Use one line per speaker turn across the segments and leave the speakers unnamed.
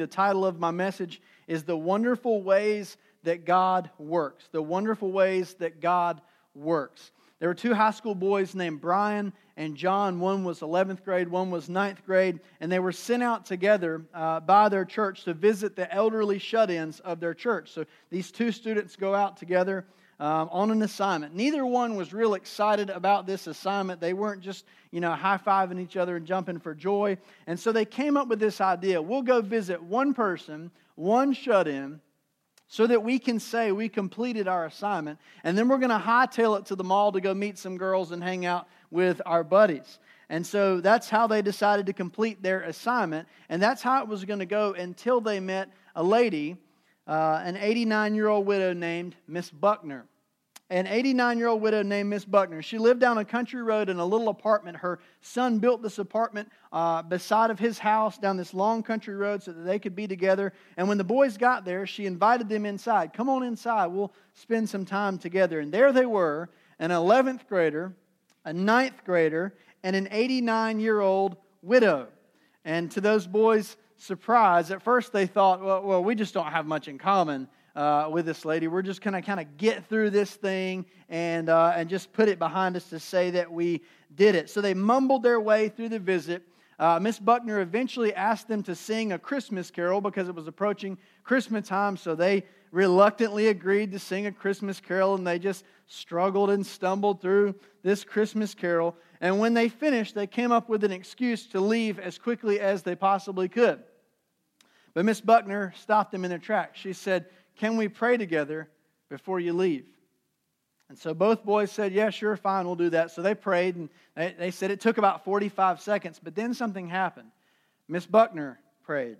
The title of my message is The Wonderful Ways That God Works. The Wonderful Ways That God Works. There were two high school boys named Brian and John. One was 11th grade, one was 9th grade, and they were sent out together uh, by their church to visit the elderly shut ins of their church. So these two students go out together um, on an assignment. Neither one was real excited about this assignment. They weren't just, you know, high fiving each other and jumping for joy. And so they came up with this idea we'll go visit one person, one shut in, so that we can say we completed our assignment. And then we're going to hightail it to the mall to go meet some girls and hang out with our buddies. And so that's how they decided to complete their assignment. And that's how it was going to go until they met a lady, uh, an 89 year old widow named Miss Buckner an 89 year old widow named Miss Buckner. She lived down a country road in a little apartment. Her son built this apartment uh, beside of his house down this long country road so that they could be together. And when the boys got there, she invited them inside. Come on inside, we'll spend some time together. And there they were an 11th grader, a 9th grader, and an 89 year old widow. And to those boys' surprise, at first they thought, well, well we just don't have much in common uh, with this lady. We're just going to kind of get through this thing and, uh, and just put it behind us to say that we did it. So they mumbled their way through the visit. Uh, Miss Buckner eventually asked them to sing a Christmas carol because it was approaching Christmas time. So they reluctantly agreed to sing a Christmas carol and they just struggled and stumbled through this Christmas carol. And when they finished, they came up with an excuse to leave as quickly as they possibly could. But Miss Buckner stopped them in their tracks. She said, can we pray together before you leave? And so both boys said, Yeah, sure, fine, we'll do that. So they prayed, and they, they said it took about 45 seconds, but then something happened. Miss Buckner prayed.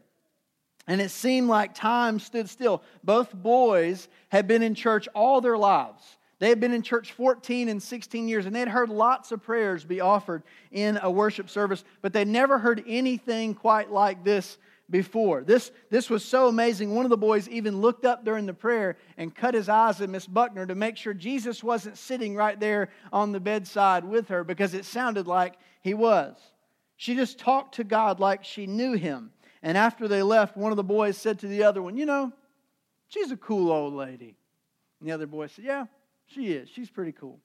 And it seemed like time stood still. Both boys had been in church all their lives. They had been in church 14 and 16 years, and they had heard lots of prayers be offered in a worship service, but they'd never heard anything quite like this before. This, this was so amazing. One of the boys even looked up during the prayer and cut his eyes at Miss Buckner to make sure Jesus wasn't sitting right there on the bedside with her because it sounded like he was. She just talked to God like she knew him. And after they left, one of the boys said to the other one, You know, she's a cool old lady. And the other boy said, Yeah, she is. She's pretty cool.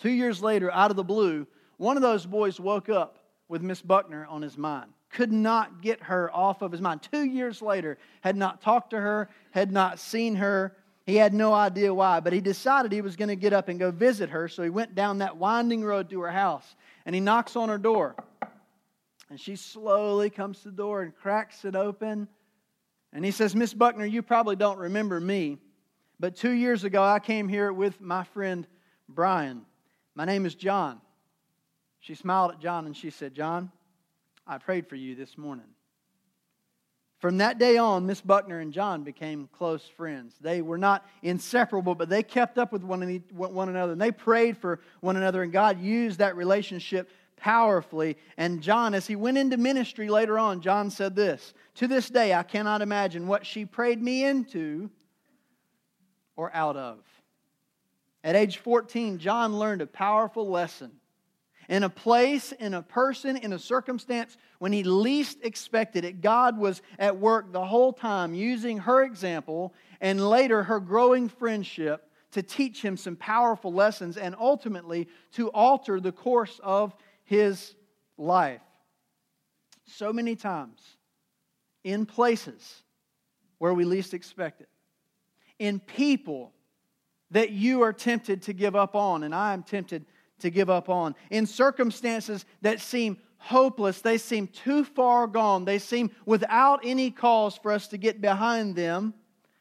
Two years later, out of the blue, one of those boys woke up with Miss Buckner on his mind could not get her off of his mind. Two years later, had not talked to her, had not seen her. He had no idea why, but he decided he was going to get up and go visit her. So he went down that winding road to her house and he knocks on her door. And she slowly comes to the door and cracks it open. And he says, Miss Buckner, you probably don't remember me, but two years ago I came here with my friend Brian. My name is John. She smiled at John and she said, John, I prayed for you this morning. From that day on, Miss Buckner and John became close friends. They were not inseparable, but they kept up with one another and they prayed for one another, and God used that relationship powerfully. And John, as he went into ministry later on, John said this To this day, I cannot imagine what she prayed me into or out of. At age 14, John learned a powerful lesson in a place, in a person, in a circumstance when he least expected it. God was at work the whole time using her example and later her growing friendship to teach him some powerful lessons and ultimately to alter the course of his life. So many times, in places where we least expect it, in people that you are tempted to give up on, and I am tempted to give up on. In circumstances that seem hopeless, they seem too far gone, they seem without any cause for us to get behind them,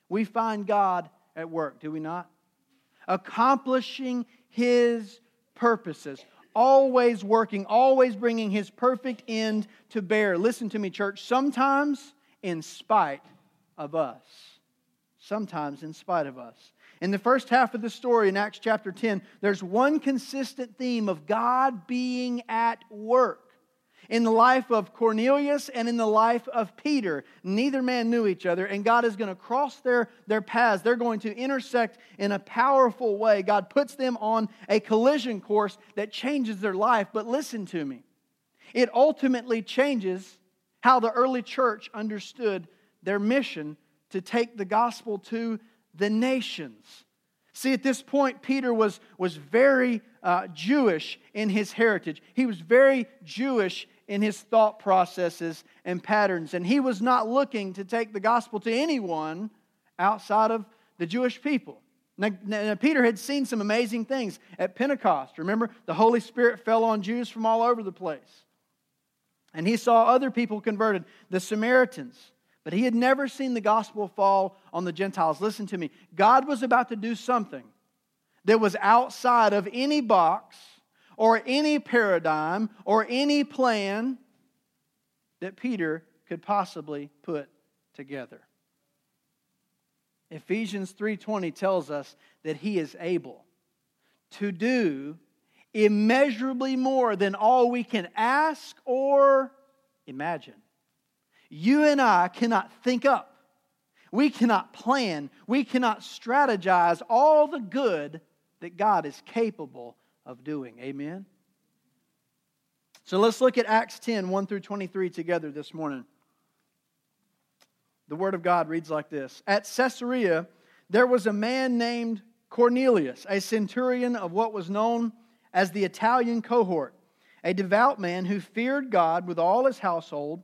we find God at work, do we not? Accomplishing His purposes, always working, always bringing His perfect end to bear. Listen to me, church. Sometimes in spite of us. Sometimes in spite of us. In the first half of the story in Acts chapter 10, there's one consistent theme of God being at work in the life of Cornelius and in the life of Peter. Neither man knew each other, and God is going to cross their, their paths. They're going to intersect in a powerful way. God puts them on a collision course that changes their life. But listen to me it ultimately changes how the early church understood their mission to take the gospel to the nations. See, at this point, Peter was, was very uh, Jewish in his heritage. He was very Jewish in his thought processes and patterns. And he was not looking to take the gospel to anyone outside of the Jewish people. Now, now, Peter had seen some amazing things at Pentecost. Remember, the Holy Spirit fell on Jews from all over the place. And he saw other people converted, the Samaritans. But he had never seen the gospel fall on the Gentiles. Listen to me. God was about to do something that was outside of any box or any paradigm or any plan that Peter could possibly put together. Ephesians 3:20 tells us that he is able to do immeasurably more than all we can ask or imagine. You and I cannot think up. We cannot plan. We cannot strategize all the good that God is capable of doing. Amen? So let's look at Acts 10 1 through 23 together this morning. The Word of God reads like this At Caesarea, there was a man named Cornelius, a centurion of what was known as the Italian cohort, a devout man who feared God with all his household,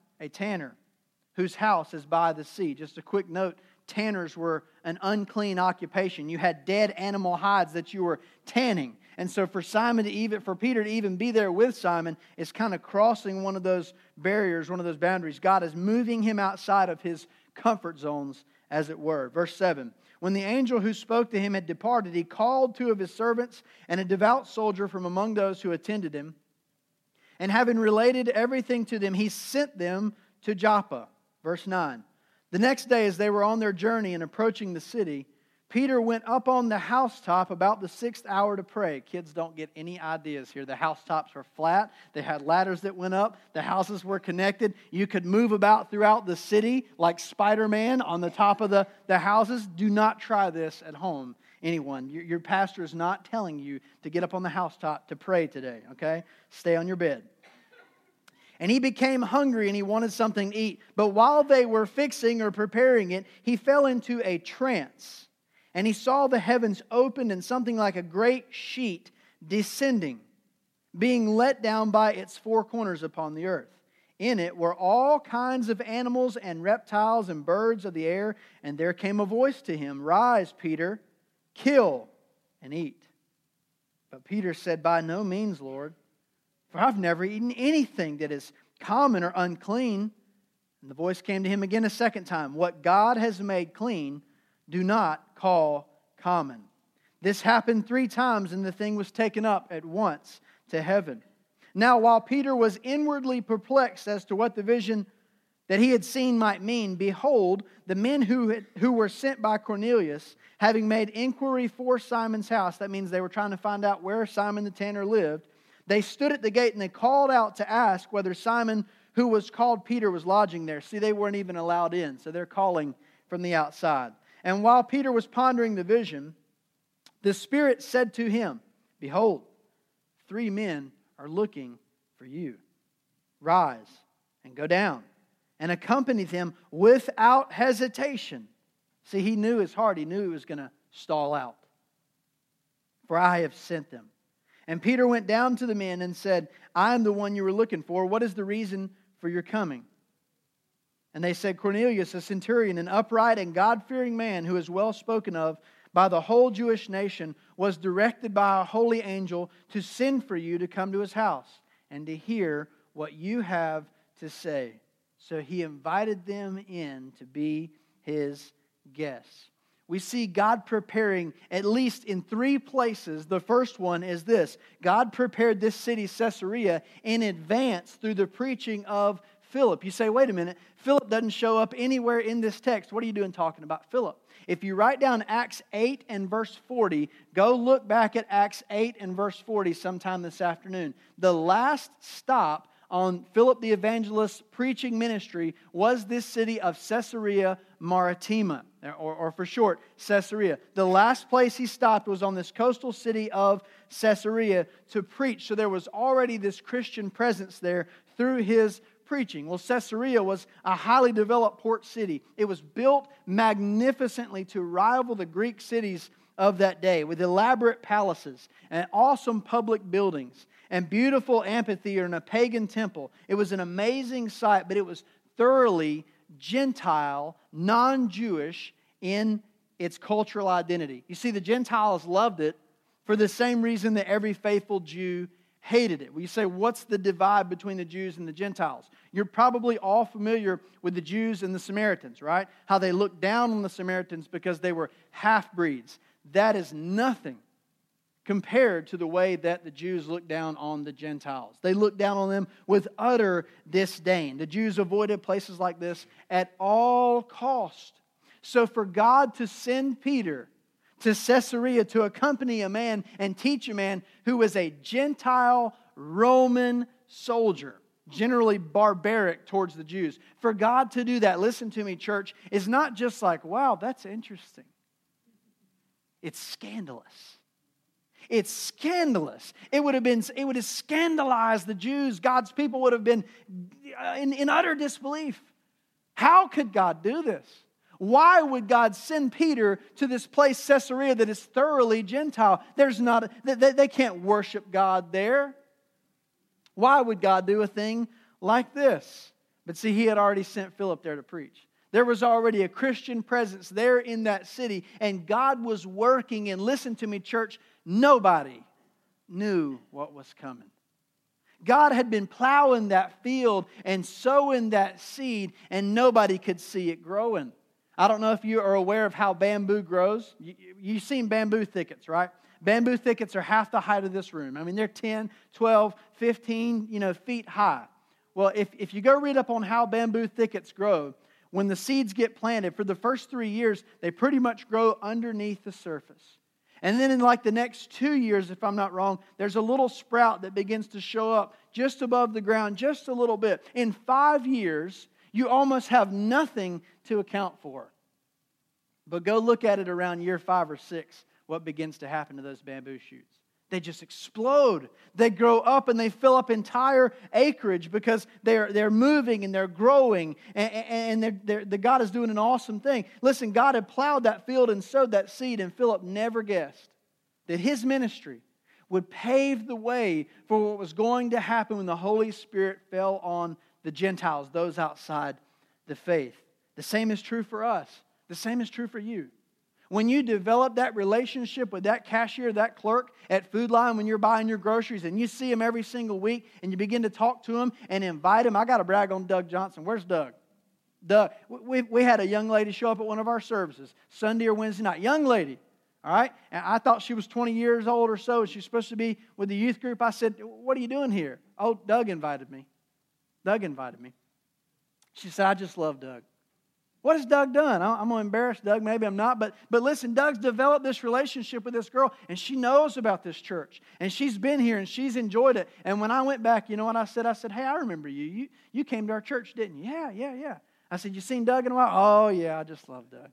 a tanner, whose house is by the sea. Just a quick note tanners were an unclean occupation. You had dead animal hides that you were tanning. And so for Simon to even for Peter to even be there with Simon is kind of crossing one of those barriers, one of those boundaries. God is moving him outside of his comfort zones as it were. Verse 7. When the angel who spoke to him had departed, he called two of his servants and a devout soldier from among those who attended him. And having related everything to them, he sent them to Joppa. Verse 9. The next day, as they were on their journey and approaching the city, Peter went up on the housetop about the sixth hour to pray. Kids don't get any ideas here. The housetops were flat, they had ladders that went up, the houses were connected. You could move about throughout the city like Spider Man on the top of the, the houses. Do not try this at home, anyone. Your, your pastor is not telling you to get up on the housetop to pray today, okay? Stay on your bed. And he became hungry and he wanted something to eat. But while they were fixing or preparing it, he fell into a trance and he saw the heavens opened and something like a great sheet descending, being let down by its four corners upon the earth. In it were all kinds of animals and reptiles and birds of the air, and there came a voice to him Rise, Peter, kill and eat. But Peter said, By no means, Lord, for I've never eaten anything that is common or unclean. And the voice came to him again a second time What God has made clean, do not call common. This happened three times, and the thing was taken up at once to heaven. Now, while Peter was inwardly perplexed as to what the vision that he had seen might mean, behold, the men who, had, who were sent by Cornelius, having made inquiry for Simon's house, that means they were trying to find out where Simon the tanner lived, they stood at the gate and they called out to ask whether Simon, who was called Peter, was lodging there. See, they weren't even allowed in, so they're calling from the outside. And while Peter was pondering the vision, the Spirit said to him, Behold, three men are looking for you. Rise and go down and accompany them without hesitation. See, he knew his heart, he knew he was going to stall out. For I have sent them. And Peter went down to the men and said, I am the one you were looking for. What is the reason for your coming? And they said, Cornelius, a centurion, an upright and God fearing man who is well spoken of by the whole Jewish nation, was directed by a holy angel to send for you to come to his house and to hear what you have to say. So he invited them in to be his guests. We see God preparing at least in three places. The first one is this God prepared this city, Caesarea, in advance through the preaching of Philip. You say, wait a minute, Philip doesn't show up anywhere in this text. What are you doing talking about Philip? If you write down Acts 8 and verse 40, go look back at Acts 8 and verse 40 sometime this afternoon. The last stop on Philip the evangelist's preaching ministry was this city of Caesarea Maritima, or, or, for short, Caesarea. The last place he stopped was on this coastal city of Caesarea to preach. So there was already this Christian presence there through his preaching. Well, Caesarea was a highly developed port city. It was built magnificently to rival the Greek cities of that day with elaborate palaces and awesome public buildings and beautiful amphitheater and a pagan temple. It was an amazing sight, but it was thoroughly Gentile, non Jewish in its cultural identity. You see, the Gentiles loved it for the same reason that every faithful Jew hated it. You say, what's the divide between the Jews and the Gentiles? You're probably all familiar with the Jews and the Samaritans, right? How they looked down on the Samaritans because they were half breeds. That is nothing compared to the way that the Jews looked down on the Gentiles. They looked down on them with utter disdain. The Jews avoided places like this at all cost. So for God to send Peter to Caesarea to accompany a man and teach a man who was a Gentile Roman soldier, generally barbaric towards the Jews. For God to do that, listen to me, church, is not just like, wow, that's interesting. It's scandalous. It's scandalous. It would have been, it would have scandalized the Jews. God's people would have been uh, in, in utter disbelief. How could God do this? Why would God send Peter to this place, Caesarea, that is thoroughly Gentile? There's not, they, they can't worship God there. Why would God do a thing like this? But see, he had already sent Philip there to preach. There was already a Christian presence there in that city, and God was working. And listen to me, church, nobody knew what was coming. God had been plowing that field and sowing that seed, and nobody could see it growing. I don't know if you are aware of how bamboo grows. You, you've seen bamboo thickets, right? Bamboo thickets are half the height of this room. I mean, they're 10, 12, 15, you know, feet high. Well, if, if you go read up on how bamboo thickets grow, when the seeds get planted, for the first three years, they pretty much grow underneath the surface. And then in like the next two years, if I'm not wrong, there's a little sprout that begins to show up just above the ground, just a little bit. In five years, you almost have nothing to account for. But go look at it around year five or six, what begins to happen to those bamboo shoots. They just explode. They grow up and they fill up entire acreage because they're, they're moving and they're growing, and, and they're, they're, the God is doing an awesome thing. Listen, God had plowed that field and sowed that seed, and Philip never guessed that his ministry would pave the way for what was going to happen when the Holy Spirit fell on the Gentiles, those outside the faith. The same is true for us, the same is true for you. When you develop that relationship with that cashier, that clerk at Food Lion, when you're buying your groceries and you see him every single week and you begin to talk to him and invite him, I got to brag on Doug Johnson. Where's Doug? Doug, we, we had a young lady show up at one of our services, Sunday or Wednesday night. Young lady, all right? And I thought she was 20 years old or so. She's supposed to be with the youth group. I said, What are you doing here? Oh, Doug invited me. Doug invited me. She said, I just love Doug. What has Doug done? I'm going to embarrass Doug. Maybe I'm not. But, but listen, Doug's developed this relationship with this girl, and she knows about this church. And she's been here, and she's enjoyed it. And when I went back, you know what I said? I said, Hey, I remember you. You, you came to our church, didn't you? Yeah, yeah, yeah. I said, You seen Doug in a while? Oh, yeah, I just love Doug.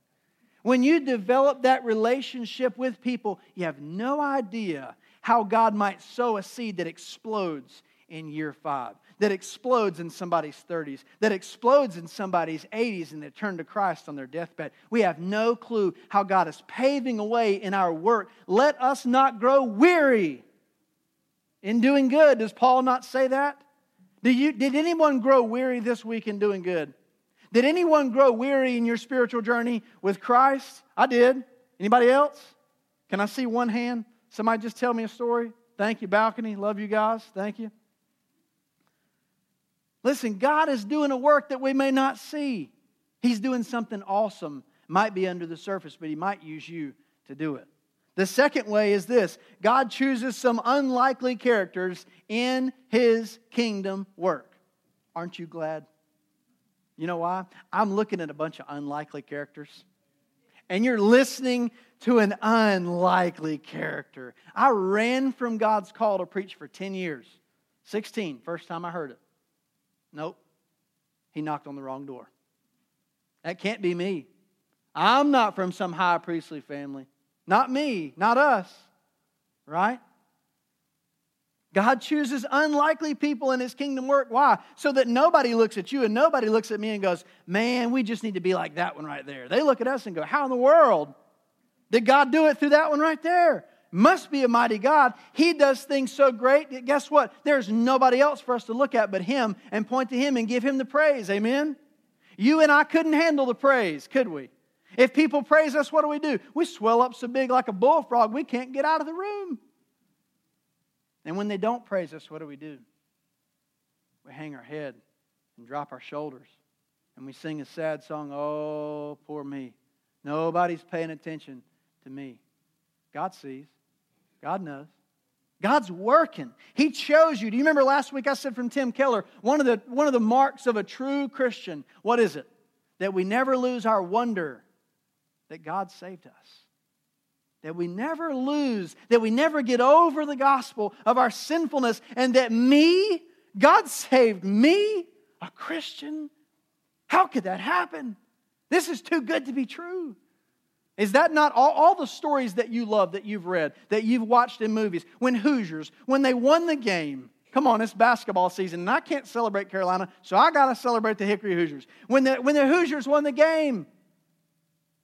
When you develop that relationship with people, you have no idea how God might sow a seed that explodes in year five that explodes in somebody's 30s, that explodes in somebody's 80s, and they turn to Christ on their deathbed. We have no clue how God is paving a way in our work. Let us not grow weary in doing good. Does Paul not say that? Do you, did anyone grow weary this week in doing good? Did anyone grow weary in your spiritual journey with Christ? I did. Anybody else? Can I see one hand? Somebody just tell me a story. Thank you, balcony. Love you guys. Thank you. Listen, God is doing a work that we may not see. He's doing something awesome. Might be under the surface, but He might use you to do it. The second way is this God chooses some unlikely characters in His kingdom work. Aren't you glad? You know why? I'm looking at a bunch of unlikely characters. And you're listening to an unlikely character. I ran from God's call to preach for 10 years. 16, first time I heard it. Nope. He knocked on the wrong door. That can't be me. I'm not from some high priestly family. Not me, not us. Right? God chooses unlikely people in his kingdom work. Why? So that nobody looks at you and nobody looks at me and goes, Man, we just need to be like that one right there. They look at us and go, How in the world did God do it through that one right there? Must be a mighty God. He does things so great that guess what? There's nobody else for us to look at but Him and point to Him and give Him the praise. Amen? You and I couldn't handle the praise, could we? If people praise us, what do we do? We swell up so big like a bullfrog, we can't get out of the room. And when they don't praise us, what do we do? We hang our head and drop our shoulders and we sing a sad song, Oh, poor me. Nobody's paying attention to me. God sees, God knows. God's working. He chose you. Do you remember last week I said from Tim Keller, one of the, one of the marks of a true Christian, what is it? That we never lose our wonder that God saved us. That we never lose, that we never get over the gospel of our sinfulness, and that me, God saved me, a Christian. How could that happen? This is too good to be true. Is that not all, all the stories that you love, that you've read, that you've watched in movies? When Hoosiers, when they won the game, come on, it's basketball season, and I can't celebrate Carolina, so I got to celebrate the Hickory Hoosiers. When the, when the Hoosiers won the game,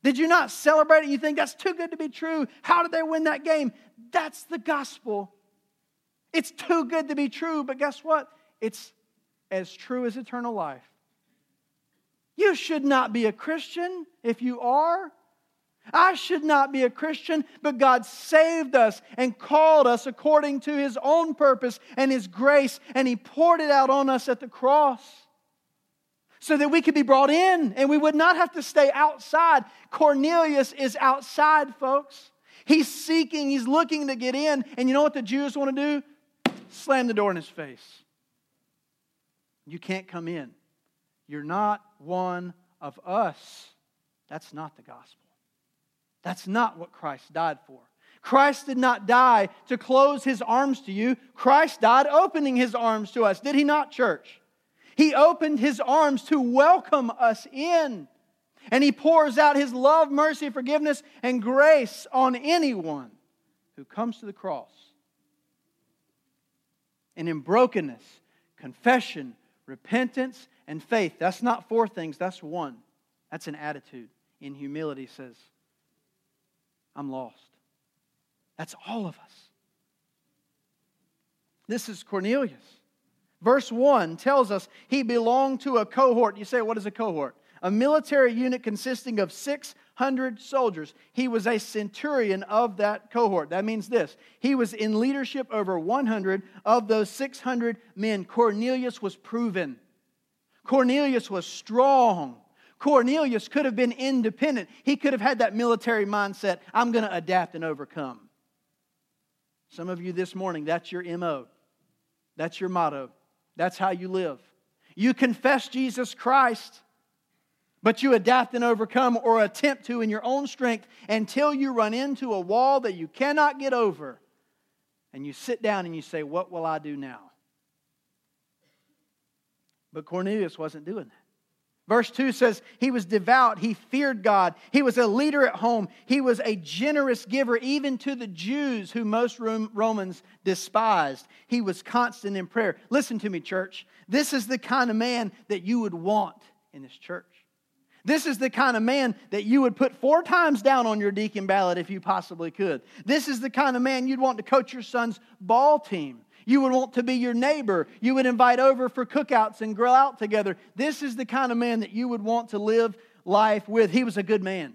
did you not celebrate it? You think that's too good to be true. How did they win that game? That's the gospel. It's too good to be true, but guess what? It's as true as eternal life. You should not be a Christian if you are. I should not be a Christian, but God saved us and called us according to His own purpose and His grace, and He poured it out on us at the cross so that we could be brought in and we would not have to stay outside. Cornelius is outside, folks. He's seeking, he's looking to get in. And you know what the Jews want to do? Slam the door in his face. You can't come in. You're not one of us. That's not the gospel. That's not what Christ died for. Christ did not die to close his arms to you. Christ died opening his arms to us. Did he not, church? He opened his arms to welcome us in. And he pours out his love, mercy, forgiveness, and grace on anyone who comes to the cross. And in brokenness, confession, repentance, and faith. That's not four things, that's one. That's an attitude. In humility says, I'm lost. That's all of us. This is Cornelius. Verse 1 tells us he belonged to a cohort. You say, what is a cohort? A military unit consisting of 600 soldiers. He was a centurion of that cohort. That means this he was in leadership over 100 of those 600 men. Cornelius was proven, Cornelius was strong. Cornelius could have been independent. He could have had that military mindset I'm going to adapt and overcome. Some of you this morning, that's your MO, that's your motto. That's how you live. You confess Jesus Christ, but you adapt and overcome or attempt to in your own strength until you run into a wall that you cannot get over. And you sit down and you say, What will I do now? But Cornelius wasn't doing that. Verse 2 says, He was devout. He feared God. He was a leader at home. He was a generous giver, even to the Jews who most Romans despised. He was constant in prayer. Listen to me, church. This is the kind of man that you would want in this church. This is the kind of man that you would put four times down on your deacon ballot if you possibly could. This is the kind of man you'd want to coach your son's ball team. You would want to be your neighbor. You would invite over for cookouts and grill out together. This is the kind of man that you would want to live life with. He was a good man.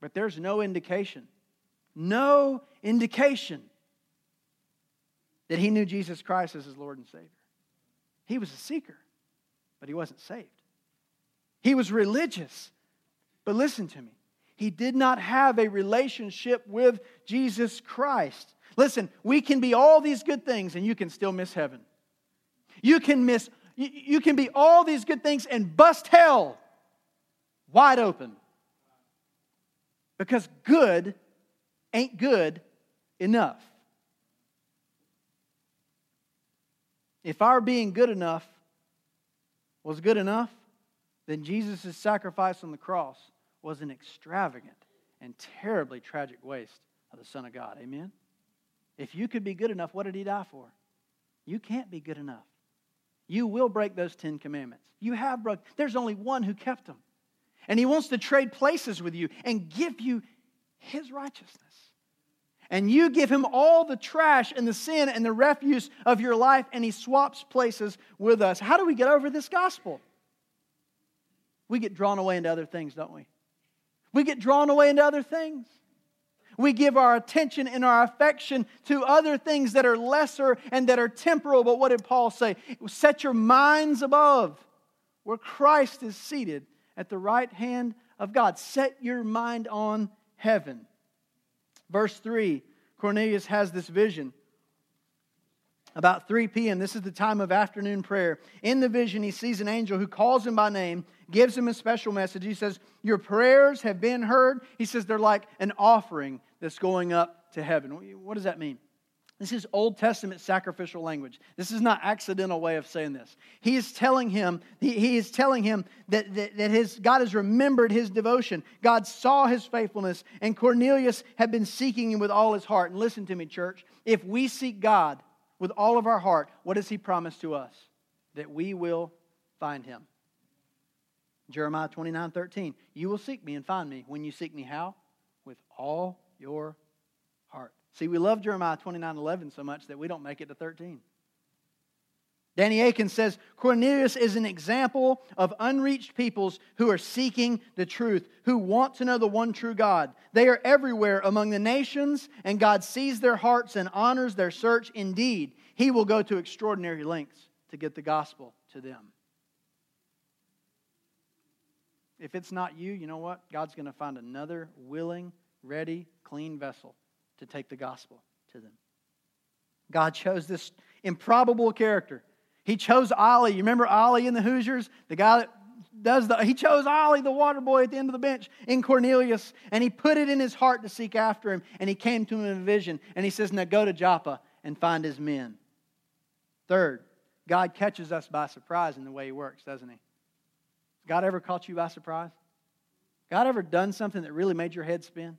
But there's no indication, no indication that he knew Jesus Christ as his Lord and Savior. He was a seeker, but he wasn't saved. He was religious, but listen to me. He did not have a relationship with Jesus Christ. Listen, we can be all these good things and you can still miss heaven. You can miss You, can be all these good things and bust hell wide open. Because good ain't good enough. If our being good enough was good enough, then Jesus' sacrifice on the cross was an extravagant and terribly tragic waste of the Son of God. Amen? If you could be good enough, what did He die for? You can't be good enough. You will break those Ten Commandments. You have broke. There's only one who kept them. And He wants to trade places with you and give you His righteousness and you give him all the trash and the sin and the refuse of your life, and he swaps places with us. How do we get over this gospel? We get drawn away into other things, don't we? We get drawn away into other things. We give our attention and our affection to other things that are lesser and that are temporal. But what did Paul say? Set your minds above where Christ is seated at the right hand of God. Set your mind on heaven. Verse 3 Cornelius has this vision. About 3 p.m., this is the time of afternoon prayer. In the vision, he sees an angel who calls him by name, gives him a special message. He says, Your prayers have been heard. He says they're like an offering that's going up to heaven. What does that mean? This is Old Testament sacrificial language. This is not accidental way of saying this. He is telling him, he, he is telling him that, that, that his, God has remembered his devotion. God saw his faithfulness, and Cornelius had been seeking him with all his heart. And listen to me, church. If we seek God with all of our heart, what does he promise to us? That we will find him. Jeremiah 29 13. You will seek me and find me when you seek me how? With all your heart. See, we love Jeremiah 29 11 so much that we don't make it to 13. Danny Akin says Cornelius is an example of unreached peoples who are seeking the truth, who want to know the one true God. They are everywhere among the nations, and God sees their hearts and honors their search. Indeed, He will go to extraordinary lengths to get the gospel to them. If it's not you, you know what? God's going to find another willing, ready, clean vessel to take the gospel to them. God chose this improbable character. He chose Ollie. You remember Ollie in the Hoosiers? The guy that does the, he chose Ollie, the water boy at the end of the bench in Cornelius, and he put it in his heart to seek after him, and he came to him in a vision, and he says, Now go to Joppa and find his men. Third, God catches us by surprise in the way he works, doesn't he? God ever caught you by surprise? God ever done something that really made your head spin?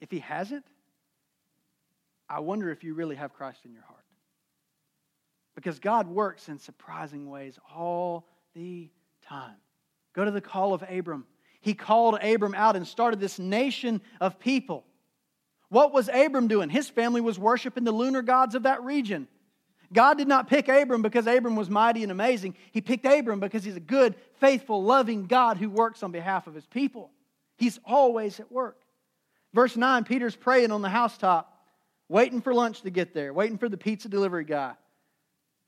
If he hasn't, I wonder if you really have Christ in your heart. Because God works in surprising ways all the time. Go to the call of Abram. He called Abram out and started this nation of people. What was Abram doing? His family was worshiping the lunar gods of that region. God did not pick Abram because Abram was mighty and amazing. He picked Abram because he's a good, faithful, loving God who works on behalf of his people. He's always at work. Verse 9, Peter's praying on the housetop, waiting for lunch to get there, waiting for the pizza delivery guy.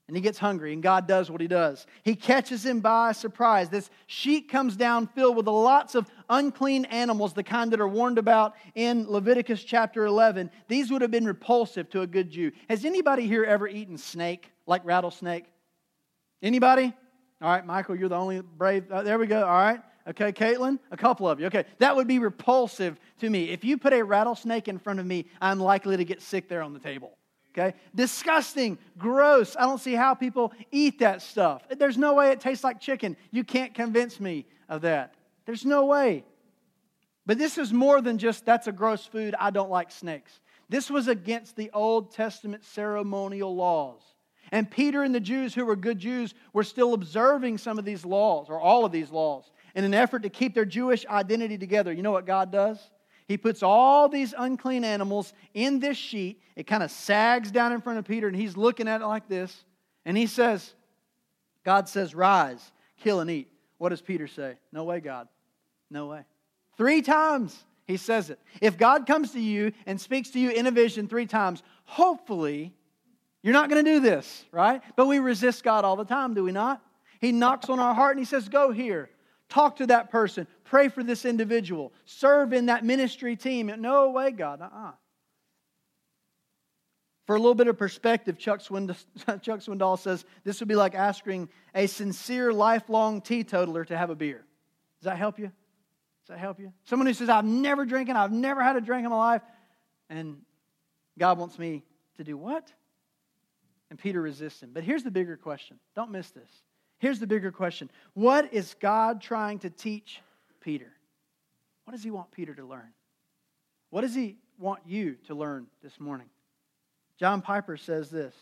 And he gets hungry, and God does what he does. He catches him by surprise. This sheet comes down filled with lots of unclean animals, the kind that are warned about in Leviticus chapter 11. These would have been repulsive to a good Jew. Has anybody here ever eaten snake, like rattlesnake? Anybody? All right, Michael, you're the only brave. Uh, there we go. All right. Okay, Caitlin? A couple of you. Okay, that would be repulsive to me. If you put a rattlesnake in front of me, I'm likely to get sick there on the table. Okay? Disgusting, gross. I don't see how people eat that stuff. There's no way it tastes like chicken. You can't convince me of that. There's no way. But this is more than just that's a gross food. I don't like snakes. This was against the Old Testament ceremonial laws. And Peter and the Jews, who were good Jews, were still observing some of these laws, or all of these laws in an effort to keep their Jewish identity together, you know what God does? He puts all these unclean animals in this sheet. It kind of sags down in front of Peter, and he's looking at it like this. And he says, God says, Rise, kill and eat. What does Peter say? No way, God. No way. Three times he says it. If God comes to you and speaks to you in a vision three times, hopefully you're not going to do this, right? But we resist God all the time, do we not? He knocks on our heart and he says, Go here. Talk to that person. Pray for this individual. Serve in that ministry team. No way, God. Uh-uh. For a little bit of perspective, Chuck Swindoll, Chuck Swindoll says this would be like asking a sincere, lifelong teetotaler to have a beer. Does that help you? Does that help you? Someone who says, I've never drinking, I've never had a drink in my life, and God wants me to do what? And Peter resists him. But here's the bigger question. Don't miss this. Here's the bigger question What is God trying to teach Peter? What does he want Peter to learn? What does he want you to learn this morning? John Piper says this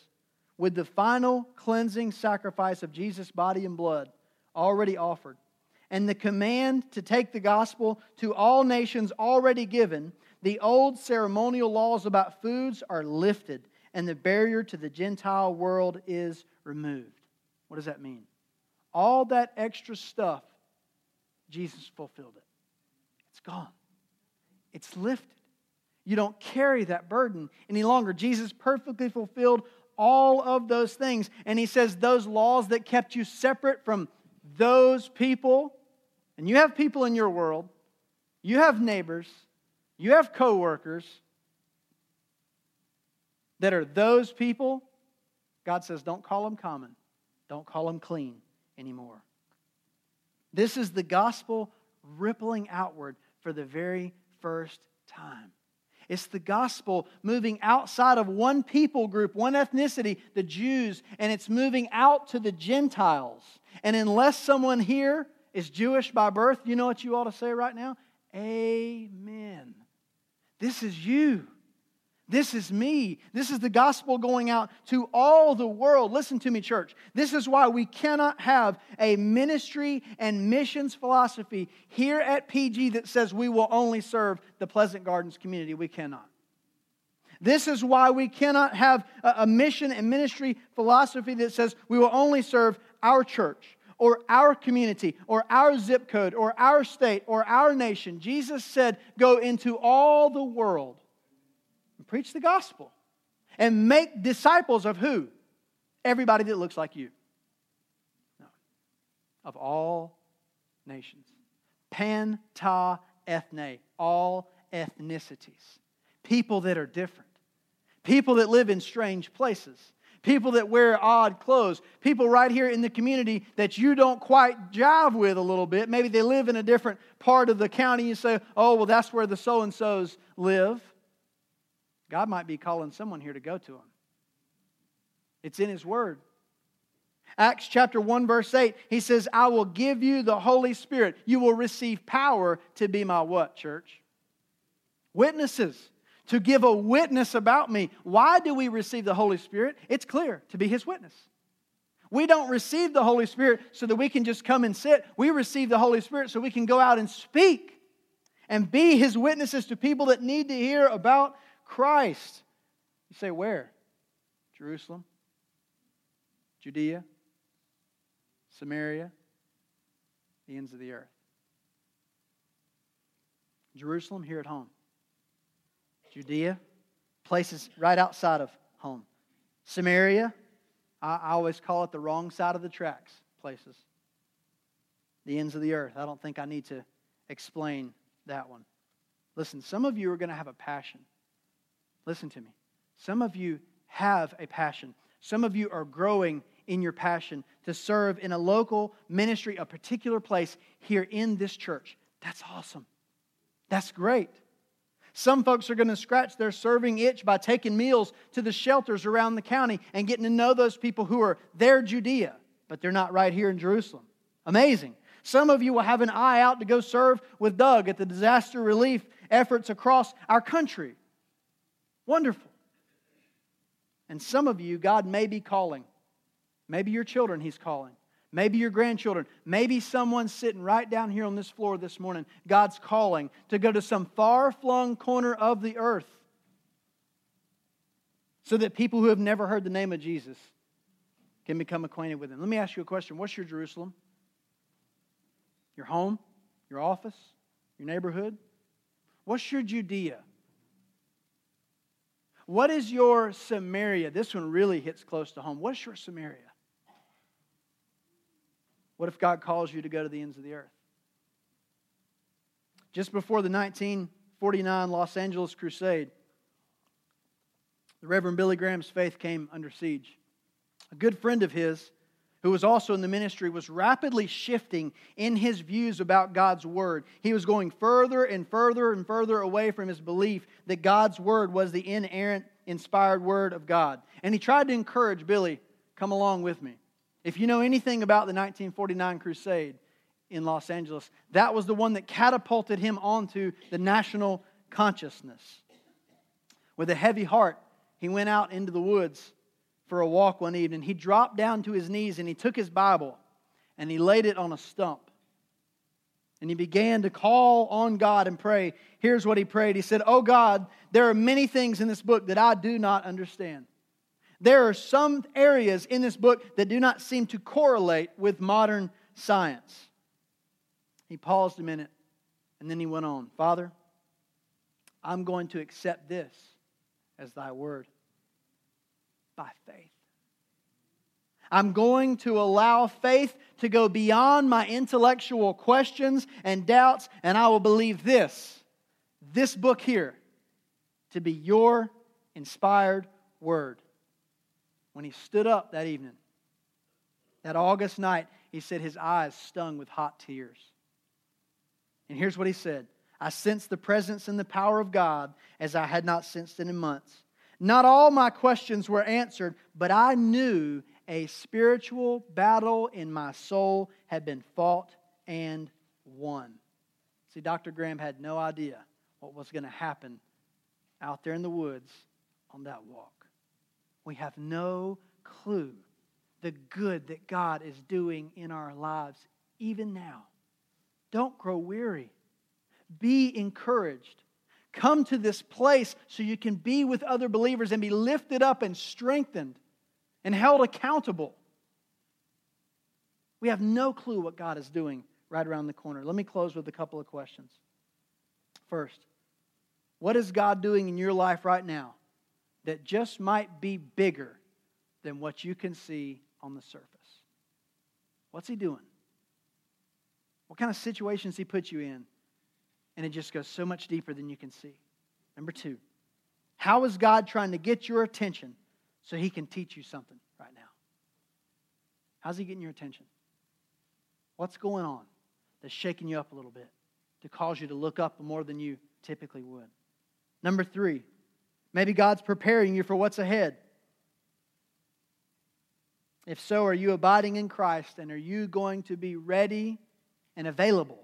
With the final cleansing sacrifice of Jesus' body and blood already offered, and the command to take the gospel to all nations already given, the old ceremonial laws about foods are lifted, and the barrier to the Gentile world is removed. What does that mean? All that extra stuff, Jesus fulfilled it. It's gone, it's lifted. You don't carry that burden any longer. Jesus perfectly fulfilled all of those things. And he says, those laws that kept you separate from those people, and you have people in your world, you have neighbors, you have coworkers that are those people. God says, don't call them common, don't call them clean anymore. This is the gospel rippling outward for the very first time. It's the gospel moving outside of one people group, one ethnicity, the Jews, and it's moving out to the Gentiles. And unless someone here is Jewish by birth, you know what you ought to say right now? Amen. This is you. This is me. This is the gospel going out to all the world. Listen to me, church. This is why we cannot have a ministry and missions philosophy here at PG that says we will only serve the Pleasant Gardens community. We cannot. This is why we cannot have a mission and ministry philosophy that says we will only serve our church or our community or our zip code or our state or our nation. Jesus said, Go into all the world preach the gospel and make disciples of who? Everybody that looks like you. No. Of all nations. Panta ethne, all ethnicities. People that are different. People that live in strange places people that wear odd clothes, people right here in the community that you don't quite jive with a little bit. Maybe they live in a different part of the county. You say, oh, well, that's where the so and so's live. God might be calling someone here to go to him. It's in His Word. Acts chapter 1, verse 8, he says, I will give you the Holy Spirit. You will receive power to be my what, church? Witnesses. To give a witness about me. Why do we receive the Holy Spirit? It's clear to be his witness. We don't receive the Holy Spirit so that we can just come and sit. We receive the Holy Spirit so we can go out and speak and be his witnesses to people that need to hear about Christ. You say, where? Jerusalem, Judea, Samaria, the ends of the earth. Jerusalem, here at home. Judea, places right outside of home. Samaria, I, always call it the wrong side of the tracks places. The ends of the earth. I don't think I need to explain that one. Listen, some of you are going to have a passion Listen to me. Some of you have a passion. Some of you are growing in your passion to serve in a local ministry, a particular place here in this church. That's awesome. That's great. Some folks are going to scratch their serving itch by taking meals to the shelters around the county and getting to know those people who are there Judea, but they're not right here in Jerusalem. Amazing. Some of you will have an eye out to go serve with Doug at the disaster relief efforts across our country. Wonderful. And some of you, God may be calling. Maybe your children, He's calling. Maybe your grandchildren. Maybe someone sitting right down here on this floor this morning. God's calling to go to some far flung corner of the earth so that people who have never heard the name of Jesus can become acquainted with Him. Let me ask you a question What's your Jerusalem? Your home? Your office? Your neighborhood? What's your Judea? What is your Samaria? This one really hits close to home. What's your Samaria? What if God calls you to go to the ends of the earth? Just before the 1949 Los Angeles Crusade, the Reverend Billy Graham's faith came under siege. A good friend of his, who was also in the ministry, was rapidly shifting in his views about God's Word. He was going further and further and further away from his belief that God's Word was the inerrant, inspired Word of God. And he tried to encourage Billy, come along with me. If you know anything about the 1949 crusade in Los Angeles, that was the one that catapulted him onto the national consciousness. With a heavy heart, he went out into the woods for a walk one evening. He dropped down to his knees and he took his Bible and he laid it on a stump. And he began to call on God and pray. Here's what he prayed He said, Oh God, there are many things in this book that I do not understand. There are some areas in this book that do not seem to correlate with modern science. He paused a minute and then he went on Father, I'm going to accept this as thy word by faith. I'm going to allow faith to go beyond my intellectual questions and doubts, and I will believe this, this book here, to be your inspired word. When he stood up that evening, that August night, he said his eyes stung with hot tears. And here's what he said I sensed the presence and the power of God as I had not sensed it in months. Not all my questions were answered, but I knew a spiritual battle in my soul had been fought and won. See, Dr. Graham had no idea what was going to happen out there in the woods on that walk. We have no clue the good that God is doing in our lives, even now. Don't grow weary. Be encouraged. Come to this place so you can be with other believers and be lifted up and strengthened and held accountable. We have no clue what God is doing right around the corner. Let me close with a couple of questions. First, what is God doing in your life right now that just might be bigger than what you can see on the surface? What's He doing? What kind of situations He put you in and it just goes so much deeper than you can see. Number two, how is God trying to get your attention so he can teach you something right now? How's he getting your attention? What's going on that's shaking you up a little bit to cause you to look up more than you typically would? Number three, maybe God's preparing you for what's ahead. If so, are you abiding in Christ and are you going to be ready and available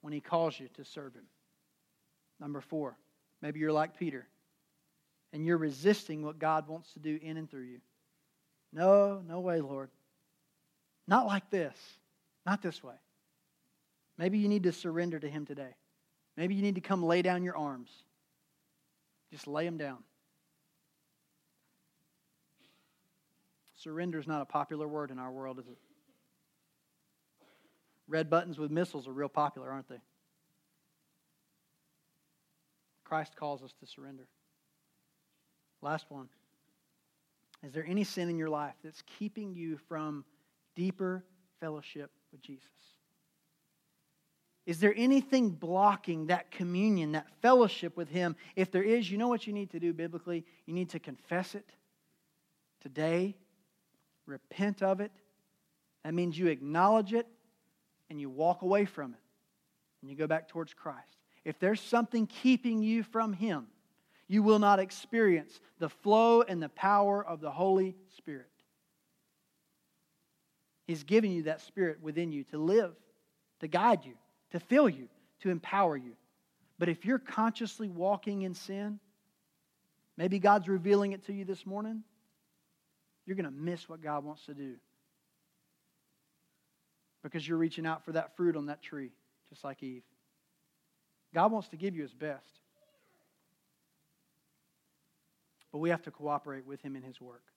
when He calls you to serve Him? Number four, maybe you're like Peter and you're resisting what God wants to do in and through you. No, no way, Lord. Not like this. Not this way. Maybe you need to surrender to Him today. Maybe you need to come lay down your arms. Just lay them down. Surrender is not a popular word in our world, is it? Red buttons with missiles are real popular, aren't they? Christ calls us to surrender. Last one. Is there any sin in your life that's keeping you from deeper fellowship with Jesus? Is there anything blocking that communion, that fellowship with Him? If there is, you know what you need to do biblically? You need to confess it today, repent of it. That means you acknowledge it and you walk away from it and you go back towards Christ if there's something keeping you from Him, you will not experience the flow and the power of the Holy Spirit. He's given you that Spirit within you to live, to guide you, to fill you, to empower you. But if you're consciously walking in sin, maybe God's revealing it to you this morning, you're going to miss what God wants to do. Because you're reaching out for that fruit on that tree, just like Eve. God wants to give you his best. But we have to cooperate with him in his work.